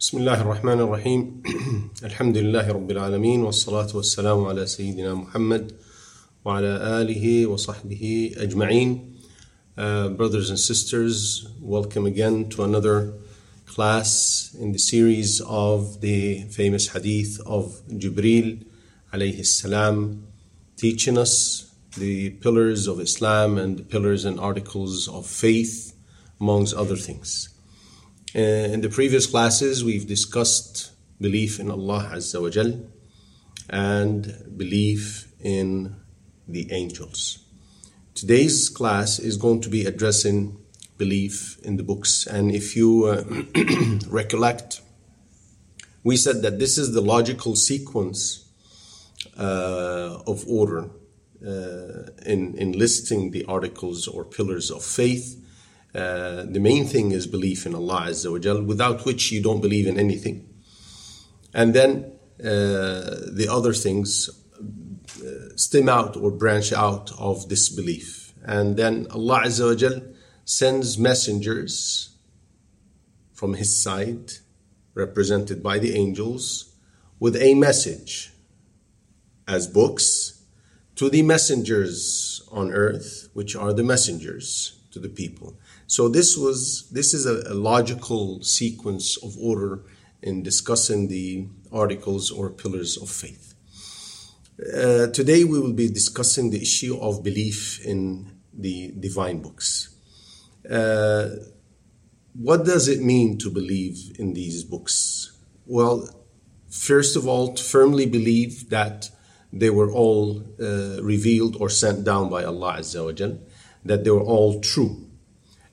بسم الله الرحمن الرحيم الحمد لله رب العالمين والصلاة والسلام على سيدنا محمد وعلى آله وصحبه أجمعين Uh, brothers and sisters, welcome again to another class in the series of the famous hadith of Jibril alayhi salam, teaching us the pillars of Islam and the pillars and articles of faith, amongst other things. Uh, in the previous classes, we've discussed belief in Allah Azza wa Jal and belief in the angels. Today's class is going to be addressing belief in the books. And if you uh, recollect, we said that this is the logical sequence uh, of order uh, in, in listing the articles or pillars of faith. Uh, the main thing is belief in Allah Azza wa without which you don't believe in anything. And then uh, the other things stem out or branch out of this belief. And then Allah Azza wa sends messengers from His side, represented by the angels, with a message as books to the messengers on earth, which are the messengers to the people. So this was this is a, a logical sequence of order in discussing the articles or pillars of faith. Uh, today we will be discussing the issue of belief in the divine books. Uh, what does it mean to believe in these books? Well, first of all, to firmly believe that they were all uh, revealed or sent down by Allah Azza wa Jal, that they were all true,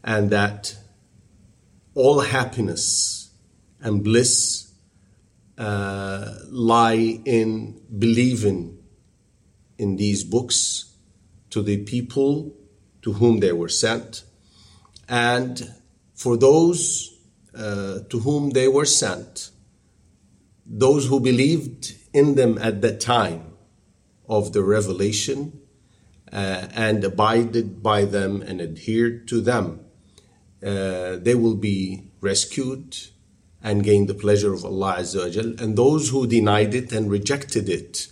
and that all happiness and bliss uh, lie in believing in these books to the people to whom they were sent, and for those uh, to whom they were sent, those who believed in them at the time of the revelation uh, and abided by them and adhered to them, uh, they will be rescued and gain the pleasure of Allah Azza wa Jal. And those who denied it and rejected it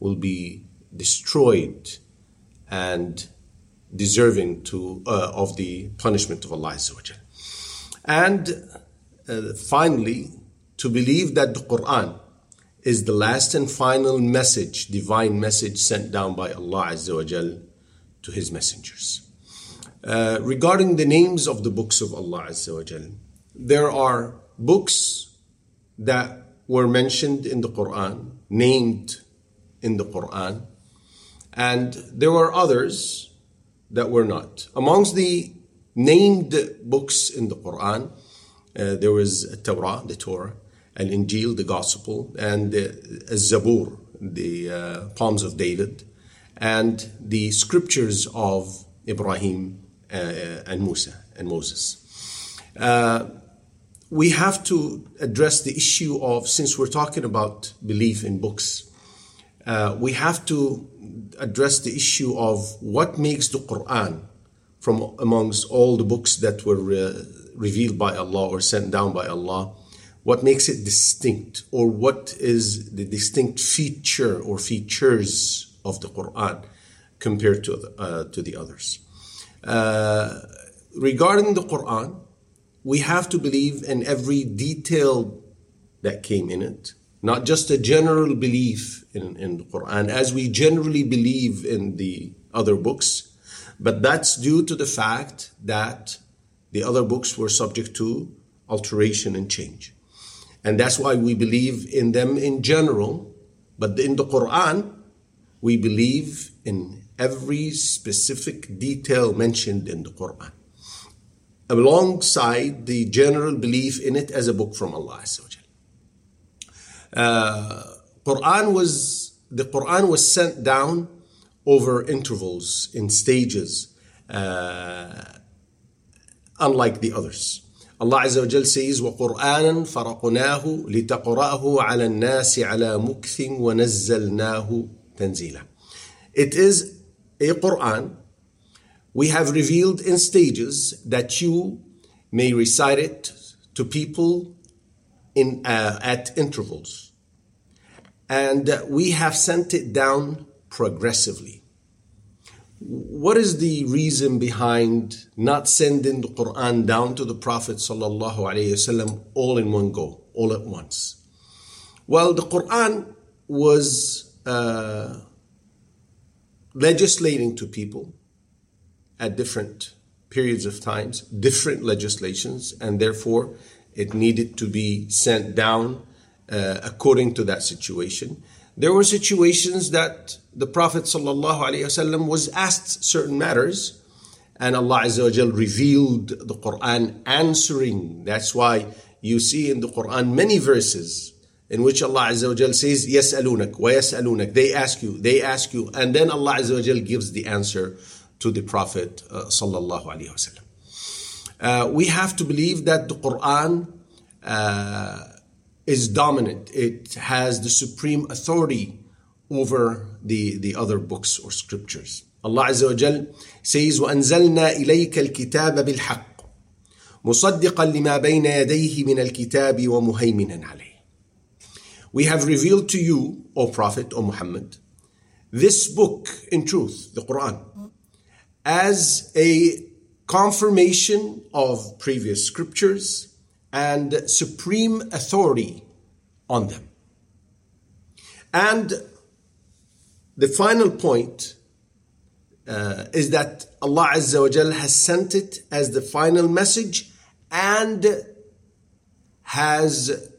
will be destroyed and deserving to uh, of the punishment of Allah Azza wa Jal. And uh, finally, to believe that the Quran is the last and final message, divine message sent down by Allah Azza wa to His messengers. Uh, regarding the names of the books of Allah Azza wa there are books that were mentioned in the Quran, named in the Quran, and there were others that were not. Amongst the named books in the Quran, uh, there was Torah, the Torah, and Injil, the Gospel, and uh, Zabur, the uh, Psalms of David, and the scriptures of Ibrahim and Musa and Moses. Uh, we have to address the issue of, since we're talking about belief in books, uh, we have to address the issue of what makes the Quran from amongst all the books that were uh, revealed by Allah or sent down by Allah, what makes it distinct or what is the distinct feature or features of the Quran compared to the, uh, to the others. Uh, regarding the Quran, we have to believe in every detail that came in it not just a general belief in, in the Quran, as we generally believe in the other books, but that's due to the fact that the other books were subject to alteration and change. And that's why we believe in them in general, but in the Quran, we believe in every specific detail mentioned in the Quran, alongside the general belief in it as a book from Allah. Uh, Quran was the Quran was sent down over intervals in stages, uh, unlike the others. Allah Azza wa Jal says, وَقُرْآنًا فَرَقْنَاهُ لِتَقْرَأَهُ عَلَى النَّاسِ عَلَى مُكْثٍ وَنَزَّلْنَاهُ تَنزِيلًا It is a Quran we have revealed in stages that you may recite it to people in, uh, at intervals. And we have sent it down progressively. What is the reason behind not sending the Quran down to the Prophet ﷺ all in one go, all at once? Well, the Quran was uh, legislating to people at different periods of times, different legislations, and therefore it needed to be sent down uh, according to that situation. There were situations that the Prophet ﷺ was asked certain matters, and Allah Azza revealed the Quran answering. That's why you see in the Quran many verses in which Allah Azza wa Jal says, Yas'alunak. They ask you, they ask you. And then Allah Azza wa gives the answer to the Prophet uh, Sallallahu Alaihi Wasallam. Uh, we have to believe that the Quran uh, is dominant. It has the supreme authority over the, the other books or scriptures. Allah Azza wa Jal says, وَأَنزَلْنَا إِلَيْكَ الْكِتَابَ بِالْحَقِّ مُصَدِّقًا لِمَا بَيْنَ يَدَيْهِ مِنَ الْكِتَابِ وَمُهَيْمِنًا عَلَيْهِ we have revealed to you, O Prophet, O Muhammad, this book in truth, the Quran, as a confirmation of previous scriptures and supreme authority on them. And the final point uh, is that Allah Azza wa Jal has sent it as the final message and has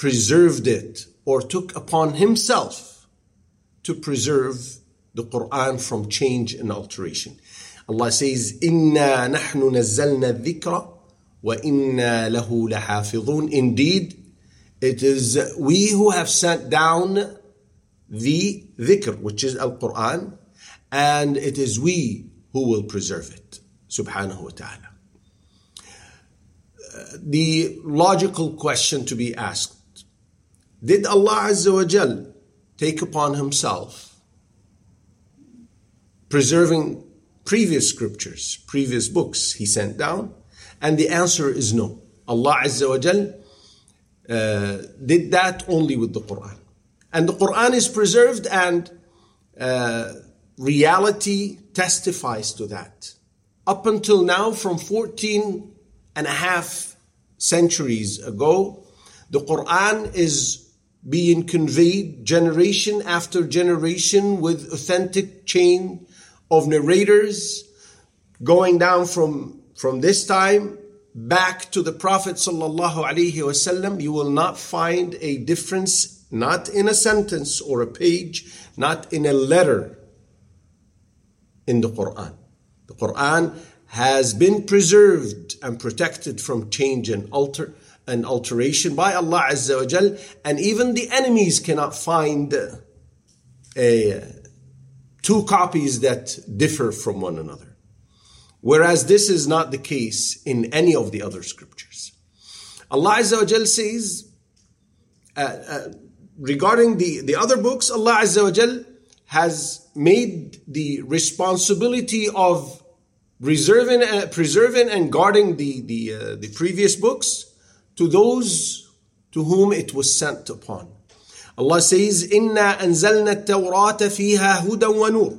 preserved it or took upon himself to preserve the Quran from change and alteration. Allah says, "Inna nahnu nazzalna dhikra wa inna lahu lahafidhun." Indeed, it is we who have sent down the dhikr, which is Al Quran, and it is we who will preserve it. Subhanahu wa ta'ala. Uh, the logical question to be asked did Allah Azza wa Jal take upon himself preserving previous scriptures, previous books he sent down? And the answer is no. Allah Azza wa Jal uh, did that only with the Quran. And the Quran is preserved and uh, reality testifies to that. Up until now, from 14 and a half centuries ago, the Quran is being conveyed generation after generation with authentic chain of narrators going down from from this time back to the Prophet sallallahu alaihi wasallam, you will not find a difference, not in a sentence or a page, not in a letter in the Quran. The Quran has been preserved and protected from change and alter and alteration by Allah Azza wa Jal, and even the enemies cannot find a, two copies that differ from one another. Whereas this is not the case in any of the other scriptures. Allah Azza wa Jal says, uh, uh, regarding the, the other books, Allah Azza wa Jal has made the responsibility of reserving, uh, preserving and guarding the, the, uh, the previous books to those to whom it was sent upon. Allah says, إِنَّا أَنزَلْنَا التَّوْرَاةَ فِيهَا هُدًى وَنُورٌ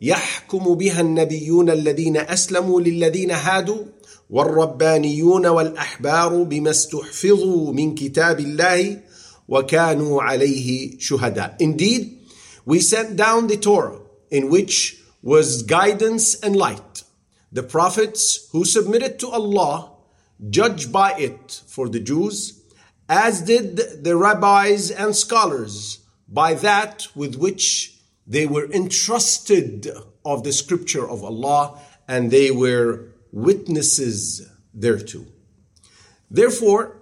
يحكم بها النبيون الذين أسلموا للذين هادوا والربانيون والأحبار بما استحفظوا من كتاب الله وكانوا عليه شهداء. Indeed, we sent down the Torah in which was guidance and light. The prophets who submitted to Allah judged by it for the Jews, as did the rabbis and scholars by that with which they were entrusted of the scripture of Allah and they were witnesses thereto. Therefore,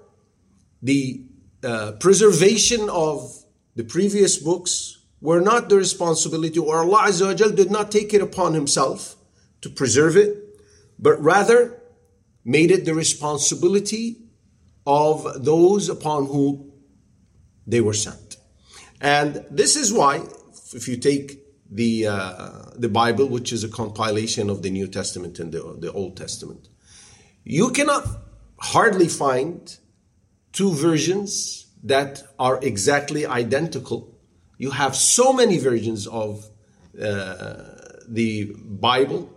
the uh, preservation of the previous books were not the responsibility, or Allah Azza wa did not take it upon Himself to preserve it, but rather made it the responsibility of those upon whom they were sent. And this is why if you take the uh, the Bible, which is a compilation of the New Testament and the, the Old Testament, you cannot hardly find two versions that are exactly identical. You have so many versions of uh, the Bible.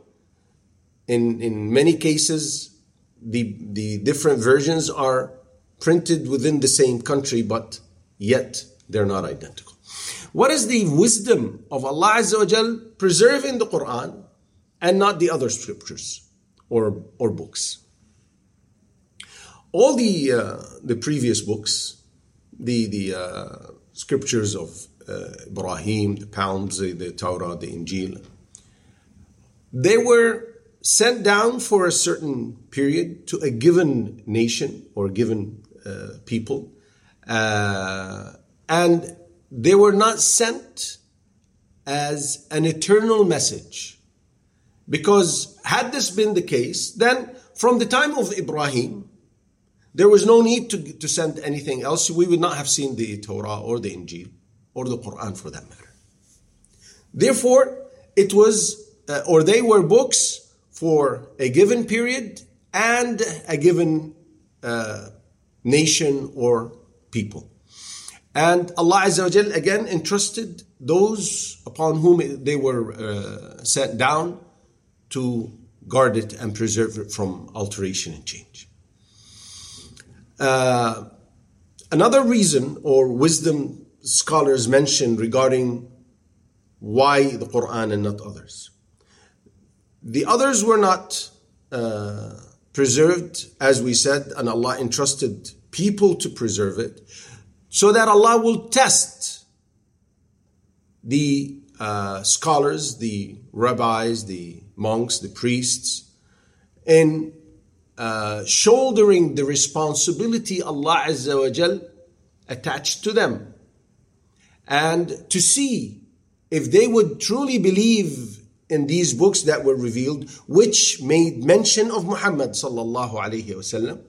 In, in many cases, the, the different versions are printed within the same country, but yet they're not identical. What is the wisdom of Allah Azza wa preserving the Quran and not the other scriptures or, or books? All the, uh, the previous books, the, the uh, scriptures of uh, Ibrahim, the Psalms, the, the Torah, the Injil, they were sent down for a certain period to a given nation or given uh, people. Uh, and they were not sent as an eternal message. Because had this been the case, then from the time of Ibrahim, there was no need to, to send anything else. We would not have seen the Torah or the Injil or the Quran for that matter. Therefore, it was, uh, or they were books for a given period and a given uh, nation or people. And Allah Azza wa again entrusted those upon whom they were uh, sent down to guard it and preserve it from alteration and change. Uh, another reason or wisdom scholars mention regarding why the Quran and not others. The others were not uh, preserved, as we said, and Allah entrusted people to preserve it, so that Allah will test the uh, scholars, the rabbis, the monks, the priests, in uh, shouldering the responsibility Allah Azza wa Jal attached to them, and to see if they would truly believe in these books that were revealed, which made mention of Muhammad sallallahu alaihi wasallam.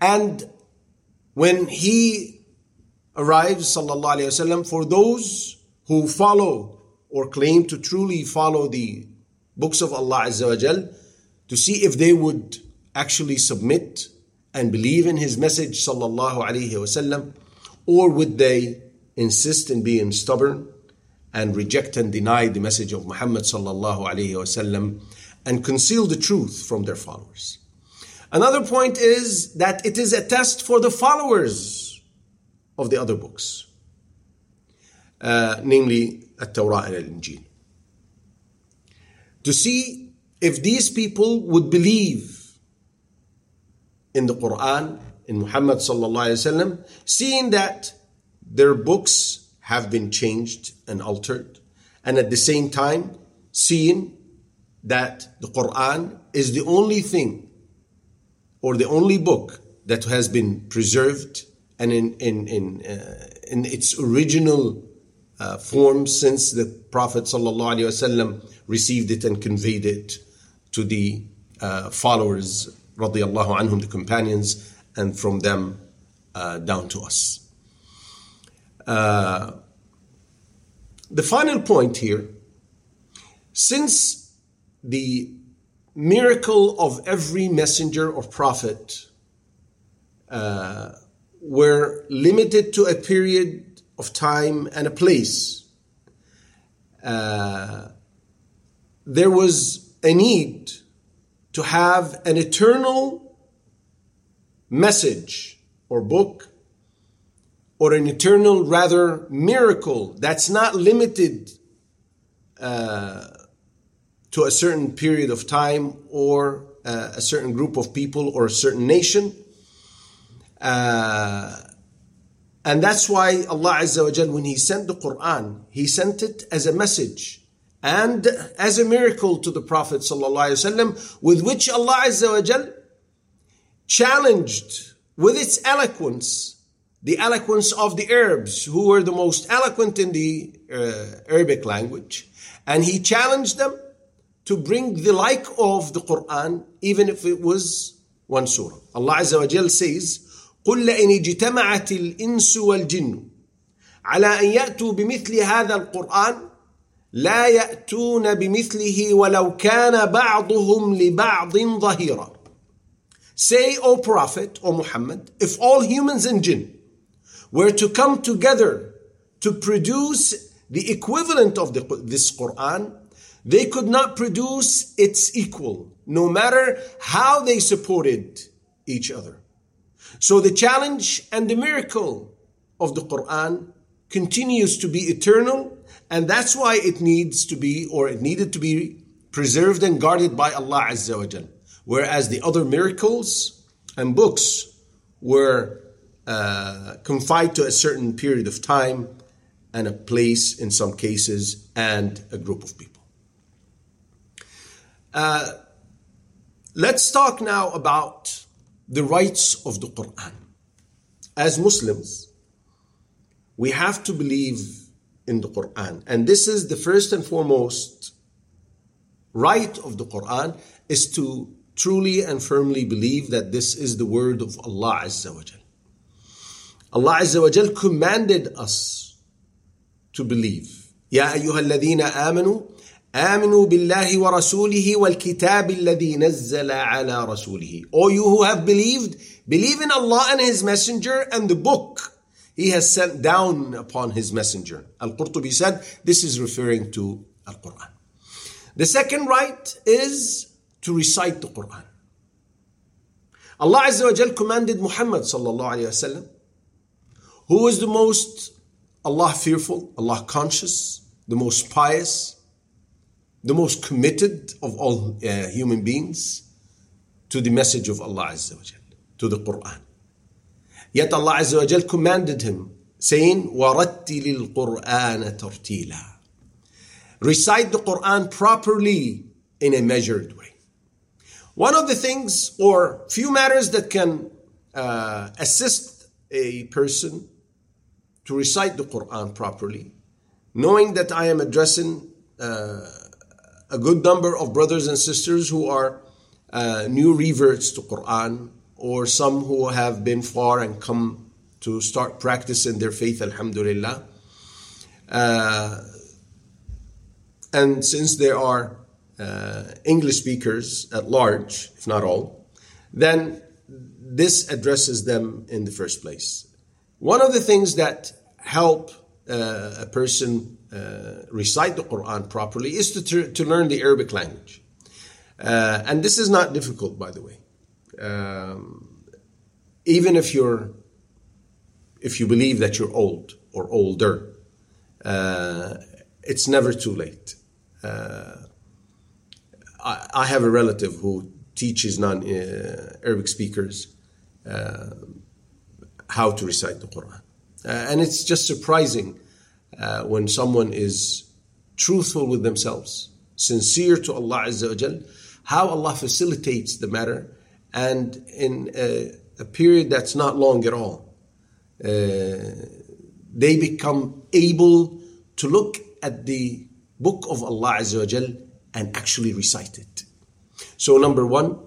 And when he arrives sallallahu alaihi wasallam, for those who follow or claim to truly follow the books of Allah Azza wa Jal, to see if they would actually submit and believe in his message sallallahu alaihi wasallam, or would they insist in being stubborn and reject and deny the message of Muhammad sallallahu alaihi wasallam and conceal the truth from their followers. Another point is that it is a test for the followers of the other books, uh, namely At-Torah and Al-Injil. To see if these people would believe in the Quran, in Muhammad sallallahu alaihi wasallam, seeing that their books have been changed and altered. And at the same time, seeing that the Quran is the only thing or the only book that has been preserved and in, in, in, uh, in its original uh, form since the Prophet ﷺ received it and conveyed it to the uh, followers, radiallahu the companions, and from them uh, down to us. Uh, the final point here since the miracle of every messenger or prophet uh, were limited to a period of time and a place, uh, there was a need to have an eternal message or book or an eternal, rather, miracle that's not limited uh, to a certain period of time or uh, a certain group of people or a certain nation. Uh, and that's why Allah Azza wa Jal, when He sent the Quran, He sent it as a message and as a miracle to the Prophet ﷺ, with which Allah Azza wa Jal challenged with its eloquence the eloquence of the Arabs, who were the most eloquent in the uh, Arabic language. And he challenged them to bring the like of the Quran, even if it was one surah. Allah Azza wa Jal says, قل لئن اجتمعت الإنس والجن على أن يأتوا بمثل هذا القرآن لا يأتون بمثله ولو كان بعضهم لبعض ظهيرا Say, O Prophet, O Muhammad, if all humans and jinn were to come together to produce the equivalent of the, this Quran, they could not produce its equal, no matter how they supported each other. So the challenge and the miracle of the Quran continues to be eternal, and that's why it needs to be, or it needed to be preserved and guarded by Allah Azza wa Jal. Whereas the other miracles and books were uh, confined to a certain period of time and a place in some cases and a group of people. Uh, let's talk now about the rights of the Quran. As Muslims, we have to believe in the Quran. And this is the first and foremost right of the Quran is to truly and firmly believe that this is the word of Allah Azza wa Jal. Allah Azza wa Jal commanded us to believe. يا أيها الذين آمنوا آمنوا بالله ورسوله والكتاب الذي نزل على رسوله. All you who have believed, believe in Allah and His Messenger and the book He has sent down upon His Messenger. Al-Qurtubi said this is referring to Al-Quran. The second right is to recite the Quran. Allah Azza wa Jal commanded Muhammad sallallahu alayhi wa sallam, who is the most Allah fearful, Allah conscious, the most pious, the most committed of all uh, human beings to the message of Allah Azza wa Jal, to the Quran. Yet Allah Azza wa Jal commanded him, saying, وَرَتِّلِ الْقُرْآنَ تَرْتِيلًا Recite the Quran properly in a measured way. One of the things or few matters that can uh, assist a person to recite the Quran properly, knowing that I am addressing uh, a good number of brothers and sisters who are uh, new reverts to Quran or some who have been far and come to start practicing their faith, alhamdulillah. Uh, and since there are uh, English speakers at large, if not all, then this addresses them in the first place. One of the things that help uh, a person uh, recite the Quran properly is to, to learn the Arabic language. Uh, and this is not difficult, by the way. Um, even if you're, if you believe that you're old or older, uh, it's never too late. Uh, I, I, have a relative who teaches non-Arabic uh, speakers uh, how to recite the Quran, and it's just surprising when someone is truthful with themselves, sincere to Allah Azza wa Jal, how Allah facilitates the matter, and in a, a period that's not long at all, uh, they become able to look at the book of Allah Azza wa Jal and actually recite it. So number one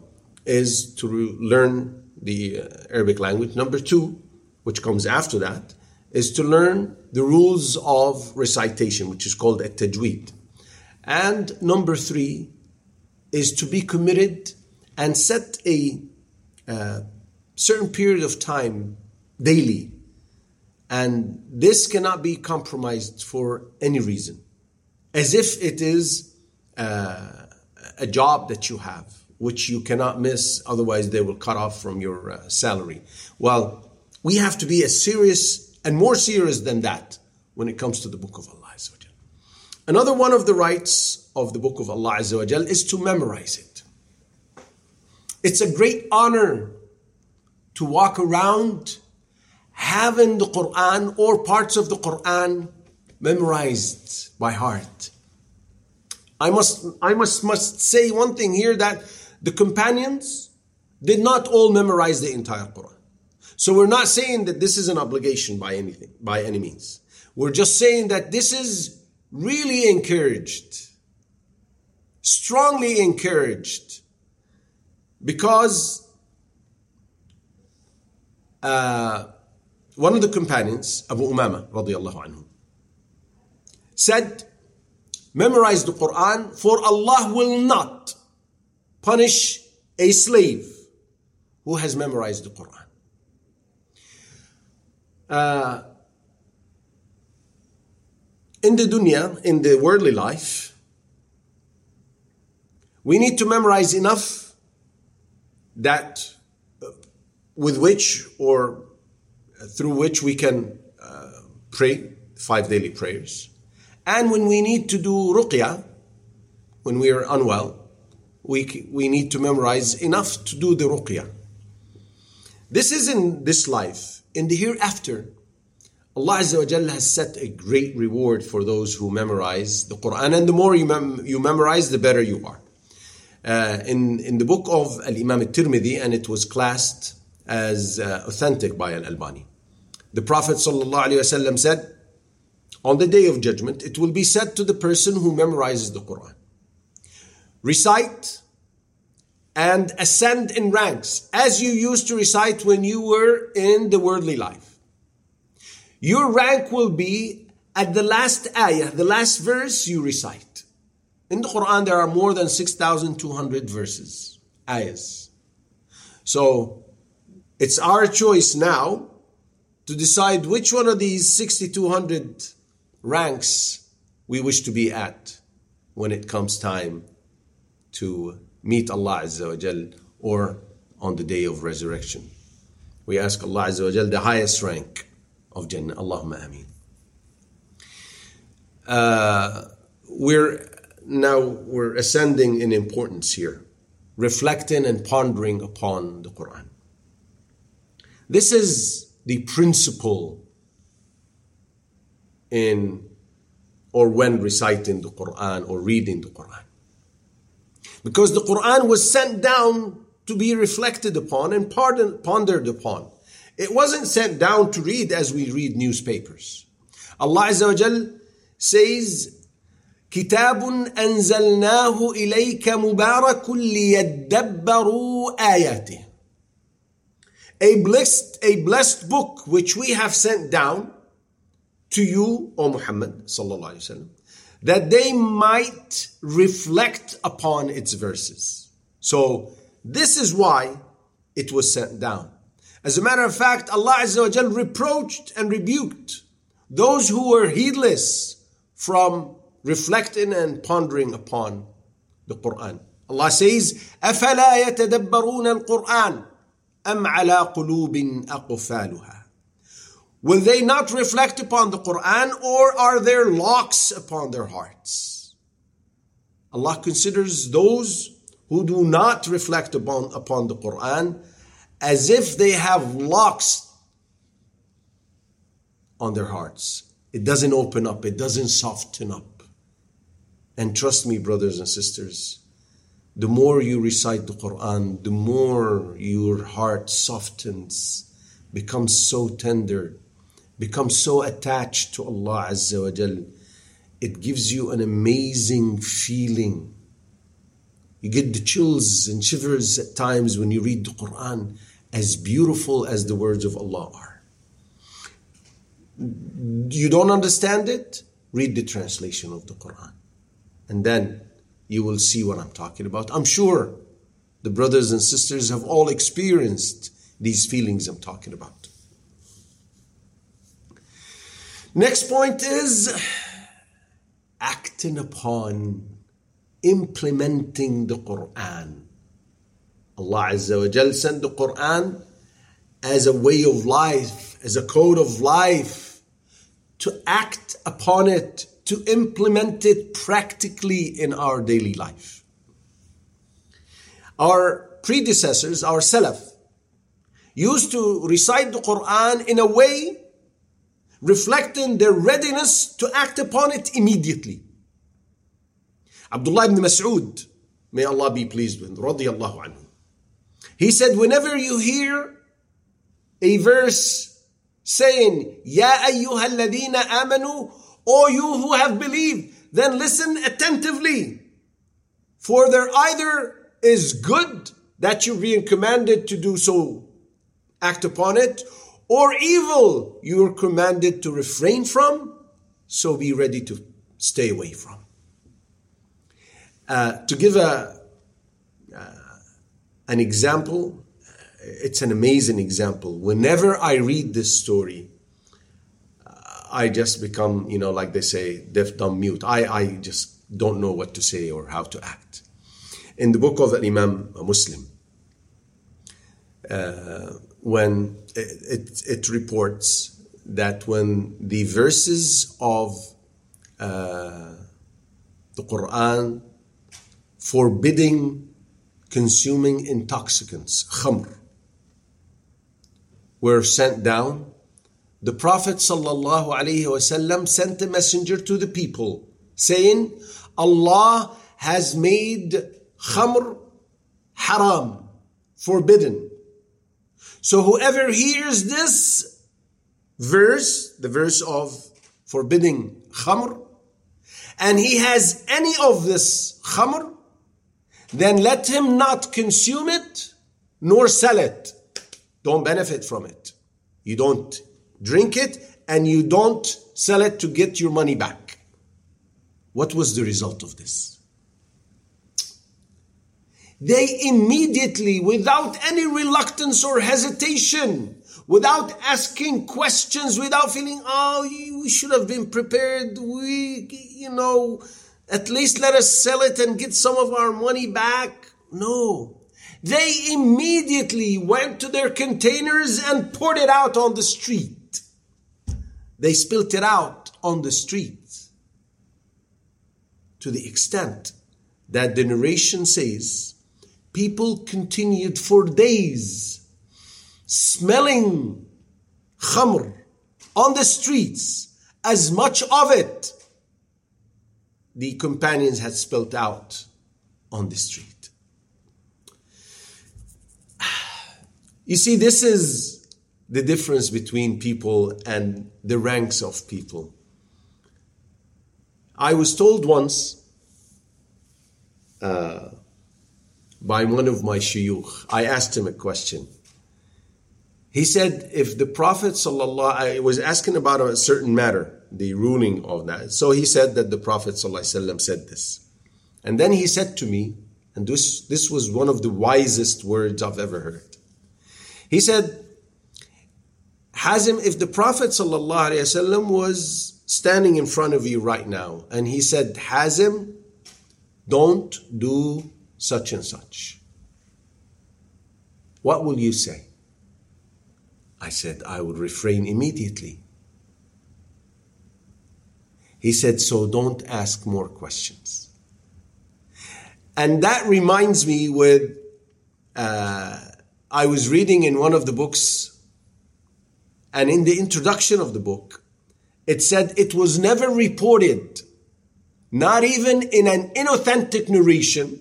is to learn the uh, Arabic language. Number two, which comes after that, is to learn the rules of recitation, which is called a tajweed. And number three is to be committed and set a uh, certain period of time daily. And this cannot be compromised for any reason as if it is uh, a job that you have, which you cannot miss, otherwise, they will cut off from your uh, salary. Well, we have to be as serious and more serious than that when it comes to the book of Allah. Another one of the rights of the book of Allah is to memorize it. It's a great honor to walk around having the Quran or parts of the Quran memorized by heart. I must, I must, must say one thing here that the companions did not all memorize the entire Quran. So we're not saying that this is an obligation by anything, by any means. We're just saying that this is really encouraged, strongly encouraged, because uh, one of the companions, Abu Umama radiallahu anhu, said, memorize the Quran, for Allah will not punish a slave who has memorized the Quran. Uh, in the dunya, in the worldly life, we need to memorize enough that uh, with which or through which we can uh, pray five daily prayers. And when we need to do ruqya, when we are unwell, we, we need to memorize enough to do the ruqya. This is in this life. In the hereafter, Allah Azza wa Jalla has set a great reward for those who memorize the Quran. And the more you, mem- you memorize, the better you are. Uh, in, in the book of Al Imam al Tirmidhi, and it was classed as uh, authentic by Al Albani. The Prophet ﷺ said, On the day of judgment, it will be said to the person who memorizes the Quran recite and ascend in ranks as you used to recite when you were in the worldly life. Your rank will be at the last ayah, the last verse you recite. In the Quran, there are more than 6,200 verses, ayahs. So it's our choice now to decide which one of these 6,200 ranks we wish to be at when it comes time to meet Allah Azza wa Jal or on the day of resurrection. We ask Allah Azza wa Jal the highest rank of Jannah. Allahumma ameen. Uh, we're now we're ascending in importance here, reflecting and pondering upon the Quran. This is the principle in or when reciting the Quran or reading the Quran. Because the Quran was sent down to be reflected upon and pondered upon. It wasn't sent down to read as we read newspapers. Allah Azza wa Jal says, كتاب أنزلناه إليك مبارك ليدبروا آياته. A blessed, a blessed book which we have sent down to you, O Muhammad sallallahu alaihi wasallam, that they might reflect upon its verses. So, this is why it was sent down. As a matter of fact, Allah Azza wa Jal reproached and rebuked those who were heedless from reflecting and pondering upon the Quran. Allah says, أَفَلَا يَتَدَبَّرُونَ الْقُرْآنَ أَمْ عَلَى قُلُوبٍ أَقْفَالُهَا Will they not reflect upon the Quran or are there locks upon their hearts? Allah considers those who do not reflect upon, upon the Quran as if they have locks on their hearts. It doesn't open up, it doesn't soften up. And trust me, brothers and sisters, the more you recite the Quran, the more your heart softens, becomes so tender become so attached to Allah Azza wa Jal, it gives you an amazing feeling. You get the chills and shivers at times when you read the Quran, as beautiful as the words of Allah are. You don't understand it? Read the translation of the Quran. And then you will see what I'm talking about. I'm sure the brothers and sisters have all experienced these feelings I'm talking about. Next point is acting upon implementing the Quran. Allah Azza wa Jal sent the Quran as a way of life, as a code of life, to act upon it, to implement it practically in our daily life. Our predecessors, our Salaf, used to recite the Quran in a way reflecting their readiness to act upon it immediately. Abdullah ibn Mas'ud, may Allah be pleased with him, radiallahu anhu. He said, whenever you hear a verse saying, Ya ayyuha alladhina amanu, O you who have believed, then listen attentively. For there either is good that you're being commanded to do so, act upon it, or evil you are commanded to refrain from, so be ready to stay away from. Uh, to give a, uh, an example, it's an amazing example. Whenever I read this story, I just become, you know, like they say, deaf, dumb, mute. I, I just don't know what to say or how to act. In the book of Imam a Muslim, uh, when it, it, reports that when the verses of uh, the Quran forbidding consuming intoxicants, khamr, were sent down, the Prophet sent a messenger to the people saying, Allah has made khamr haram, forbidden. So whoever hears this verse, the verse of forbidding khamr, and he has any of this khamr, then let him not consume it nor sell it. Don't benefit from it. You don't drink it, and you don't sell it to get your money back. What was the result of this? They immediately, without any reluctance or hesitation, without asking questions, without feeling, oh, we should have been prepared, we, you know, at least let us sell it and get some of our money back. No. They immediately went to their containers and poured it out on the street. They spilt it out on the street to the extent that the narration says people continued for days smelling khamr on the streets as much of it the companions had spilt out on the street. You see, this is the difference between people and the ranks of people. I was told once uh, by one of my shuyukh, I asked him a question. He said, if the Prophet sallallahu, uh, I was asking about a certain matter, the ruling of that. So he said that the Prophet sallallahu said this. And then he said to me, and this, this was one of the wisest words I've ever heard. He said, Hazim, if the Prophet ﷺ was standing in front of you right now and he said, Hazim, don't do such and such, what will you say? I said, I would refrain immediately. He said, So don't ask more questions. And that reminds me with, uh, I was reading in one of the books and in the introduction of the book, it said it was never reported, not even in an inauthentic narration,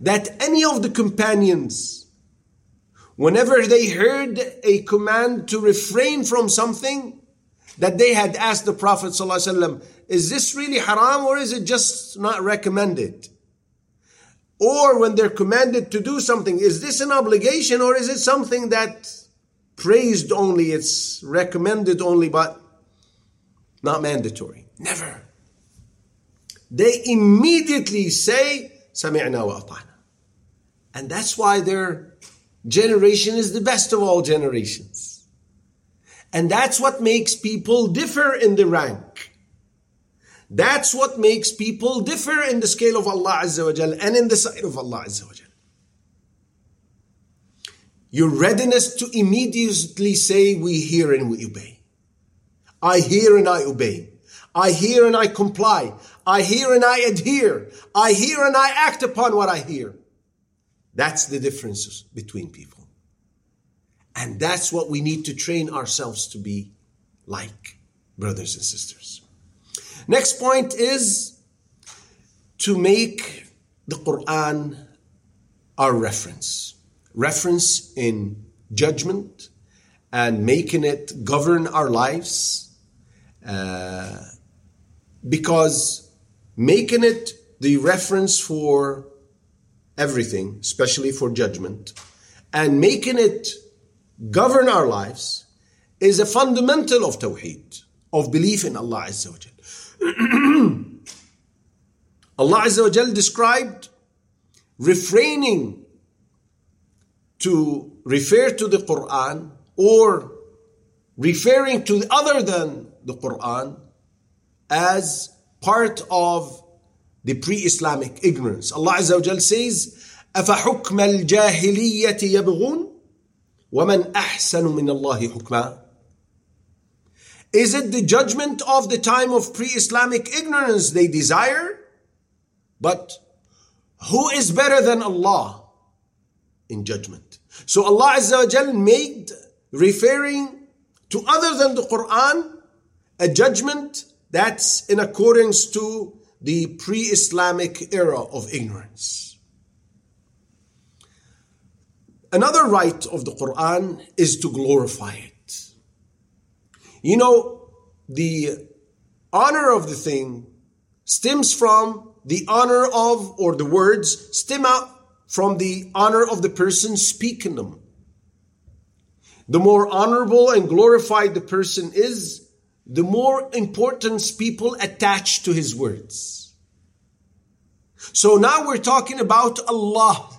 that any of the companions, whenever they heard a command to refrain from something, that they had asked the Prophet ﷺ, is this really haram or is it just not recommended? Or when they're commanded to do something, is this an obligation or is it something that praised only, it's recommended only, but not mandatory. Never. They immediately say, Wa ata'na. And that's why their generation is the best of all generations. And that's what makes people differ in the rank. That's what makes people differ in the scale of Allah Azza wa Jal and in the sight of Allah Azza wa Jal. Your readiness to immediately say, We hear and we obey. I hear and I obey. I hear and I comply. I hear and I adhere. I hear and I act upon what I hear. That's the difference between people. And that's what we need to train ourselves to be like, brothers and sisters. Next point is to make the Quran our reference reference in judgment and making it govern our lives uh, because making it the reference for everything, especially for judgment, and making it govern our lives is a fundamental of Tawheed, of belief in Allah Azza wa Jal. Allah Azza wa Jal described refraining to refer to the Quran or referring to other than the Quran as part of the pre-Islamic ignorance. Allah Azza wa Jal says, أفحكم الجاهلية يبغون ومن أحسن من الله حكما Is it the judgment of the time of pre-Islamic ignorance they desire? But who is better than Allah in judgment? So Allah Azza wa Jal made referring to other than the Quran a judgment that's in accordance to the pre-Islamic era of ignorance. Another right of the Quran is to glorify it. You know, the honor of the thing stems from the honor of, or the words stem out from the honor of the person speaking them. The more honorable and glorified the person is, the more importance people attach to his words. So now we're talking about Allah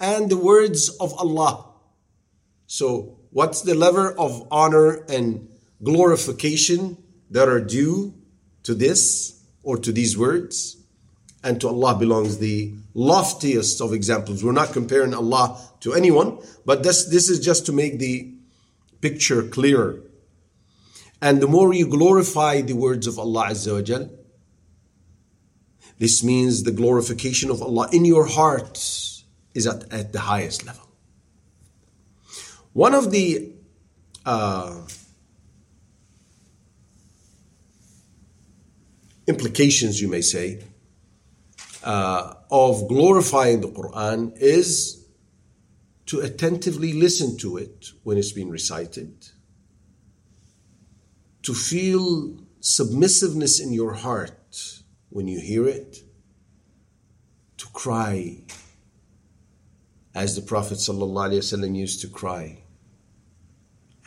and the words of Allah. So what's the level of honor and glorification that are due to this or to these words? And to Allah belongs the loftiest of examples. We're not comparing Allah to anyone, but this, this is just to make the picture clearer. And the more you glorify the words of Allah Azza wa Jal, this means the glorification of Allah in your heart is at, at the highest level. One of the uh, implications, you may say, uh, of glorifying the Quran is to attentively listen to it when it's being recited, to feel submissiveness in your heart when you hear it, to cry as the Prophet used to cry,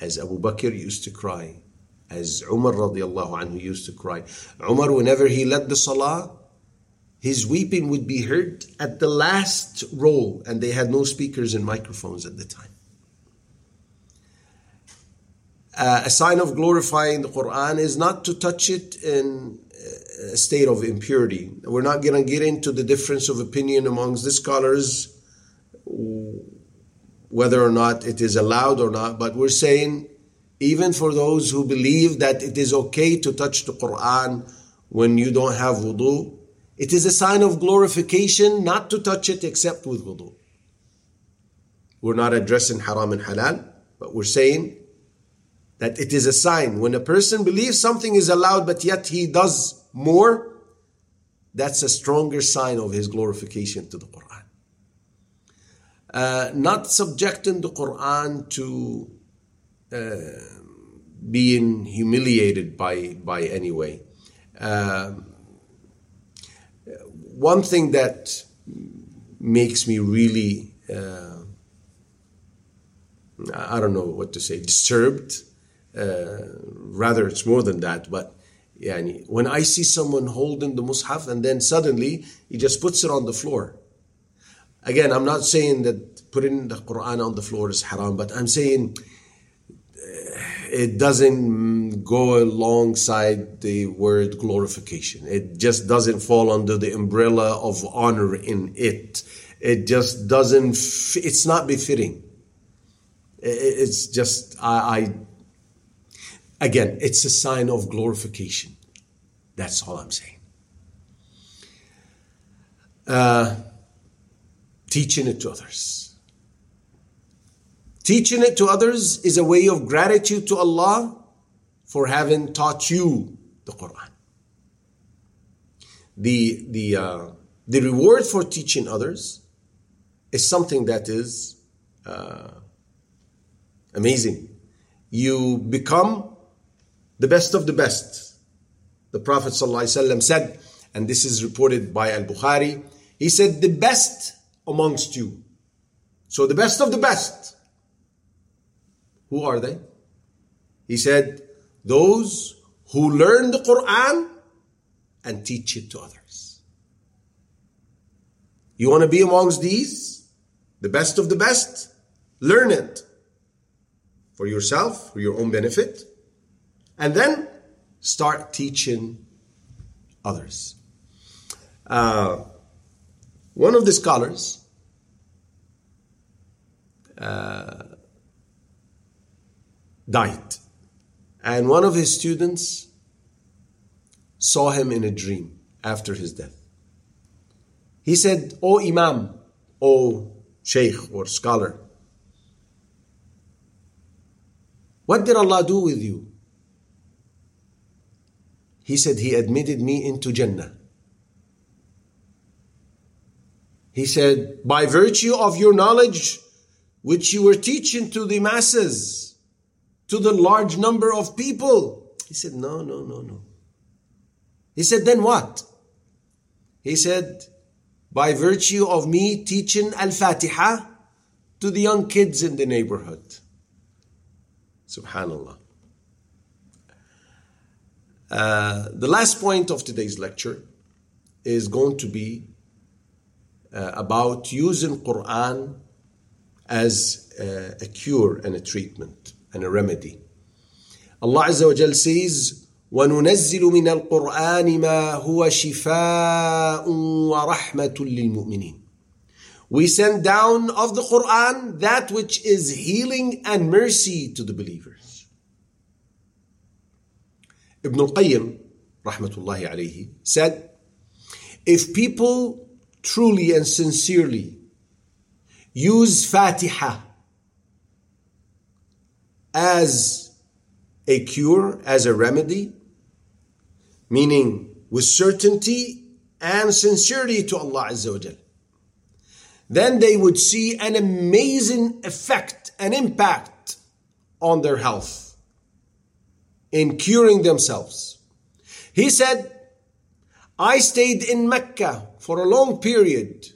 as Abu Bakr used to cry, as Umar radiallahu anhu used to cry. Umar, whenever he led the salah, his weeping would be heard at the last row, and they had no speakers and microphones at the time. Uh, a sign of glorifying the Quran is not to touch it in a state of impurity. We're not going to get into the difference of opinion amongst the scholars, whether or not it is allowed or not, but we're saying even for those who believe that it is okay to touch the Quran when you don't have wudu, it is a sign of glorification not to touch it except with wudu. We're not addressing haram and halal, but we're saying that it is a sign. When a person believes something is allowed, but yet he does more, that's a stronger sign of his glorification to the Quran. Uh, not subjecting the Quran to uh, being humiliated by, by any way. Uh, one thing that makes me really, uh, I don't know what to say, disturbed. Uh, rather, it's more than that. But yani, when I see someone holding the mushaf and then suddenly he just puts it on the floor. Again, I'm not saying that putting the Quran on the floor is haram, but I'm saying it doesn't go alongside the word glorification. It just doesn't fall under the umbrella of honor in it. It just doesn't, it's not befitting. It's just, I, I, again, it's a sign of glorification. That's all I'm saying. Uh, teaching it to others. Teaching it to others is a way of gratitude to Allah for having taught you the Quran. The, the, uh, the reward for teaching others is something that is uh, amazing. You become the best of the best. The Prophet ﷺ said, and this is reported by Al Bukhari, he said, the best amongst you. So the best of the best who are they? He said, those who learn the Quran and teach it to others. You want to be amongst these? The best of the best? learn it for yourself, for your own benefit, and then start teaching others. Uh, one of the scholars uh, died, and one of his students saw him in a dream after his death. He said, O Imam, O Sheikh or scholar, what did Allah do with you? He said, He admitted me into Jannah. He said, By virtue of your knowledge, which you were teaching to the masses, to the large number of people. He said, No, no, no, no. He said, Then what? He said, By virtue of me teaching Al Fatiha to the young kids in the neighborhood. Subhanallah. Uh, the last point of today's lecture is going to be uh, about using Quran as a, a cure and a treatment and a remedy. Allah Azza wa Jal says, وننزل من القرآن ما هو شفاء ورحمة للمؤمنين. We send down of the Quran that which is healing and mercy to the believers. Ibn al-Qayyim, rahmatullahi alayhi, said, if people truly and sincerely use Fatiha as a cure, as a remedy, meaning with certainty and sincerity to Allah Azza wa then they would see an amazing effect and impact on their health in curing themselves. He said, I stayed in Mecca for a long period,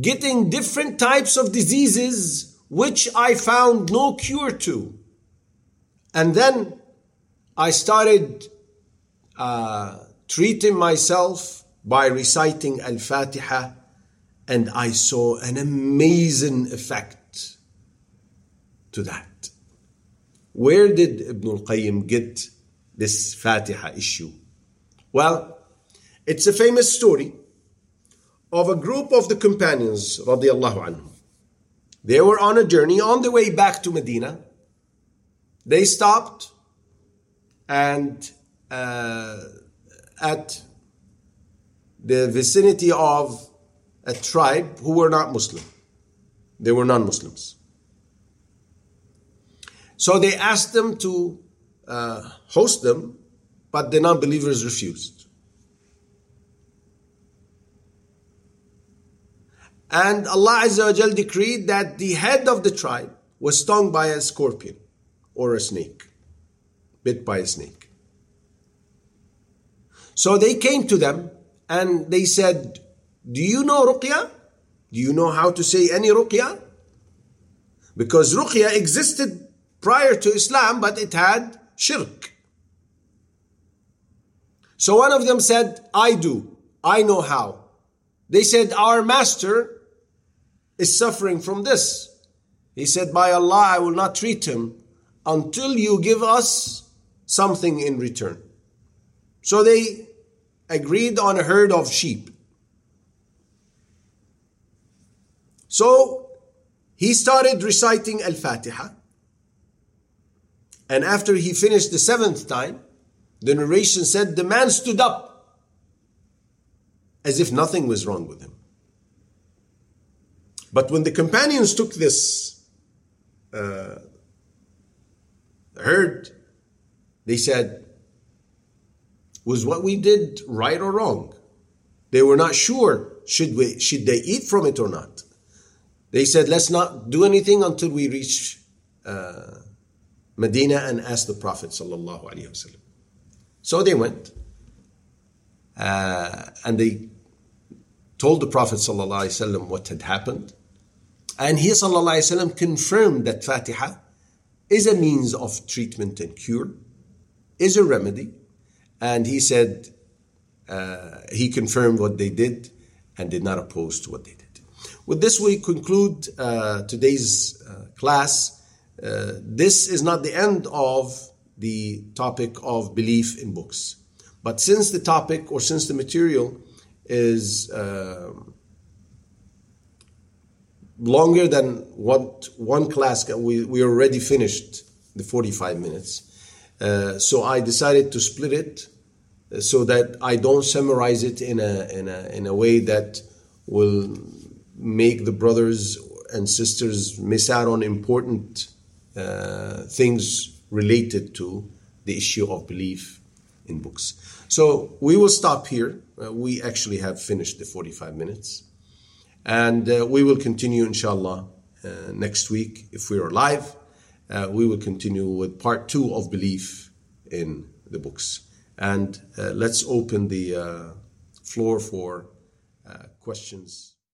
getting different types of diseases which I found no cure to. And then I started uh, treating myself by reciting Al Fatiha, and I saw an amazing effect to that. Where did Ibn al Qayyim get this Fatiha issue? Well, it's a famous story of a group of the companions, radiallahu anhum. They were on a journey on the way back to Medina. They stopped and uh, at the vicinity of a tribe who were not Muslim. They were non Muslims. So they asked them to uh, host them, but the non believers refused. And Allah Azza wa decreed that the head of the tribe was stung by a scorpion or a snake, bit by a snake. So they came to them and they said, Do you know Ruqya? Do you know how to say any Ruqya? Because Ruqya existed prior to Islam, but it had shirk. So one of them said, I do. I know how. They said, Our master is suffering from this. He said, By Allah, I will not treat him until you give us something in return. So they agreed on a herd of sheep. So he started reciting Al Fatiha. And after he finished the seventh time, the narration said the man stood up as if nothing was wrong with him. But when the companions took this uh, herd, they said, was what we did right or wrong? They were not sure should we should they eat from it or not. They said, let's not do anything until we reach uh, Medina and ask the Prophet sallallahu alaihi wasallam. So they went, uh, and they told the Prophet sallallahu alaihi wasallam what had happened. And he وسلم, confirmed that Fatiha is a means of treatment and cure, is a remedy. And he said, uh, he confirmed what they did and did not oppose to what they did. With this, we conclude uh, today's uh, class. Uh, this is not the end of the topic of belief in books. But since the topic or since the material is uh, longer than what one class, we, we already finished the 45 minutes. Uh, so I decided to split it uh, so that I don't summarize it in a, in a, in a way that will make the brothers and sisters miss out on important things related to the issue of belief in books. So we will stop here. Uh, we actually have finished the 45 minutes. And uh, we will continue, inshallah, uh, next week if we are alive. Uh, we will continue with part two of belief in the books. And uh, let's open the uh, floor for questions.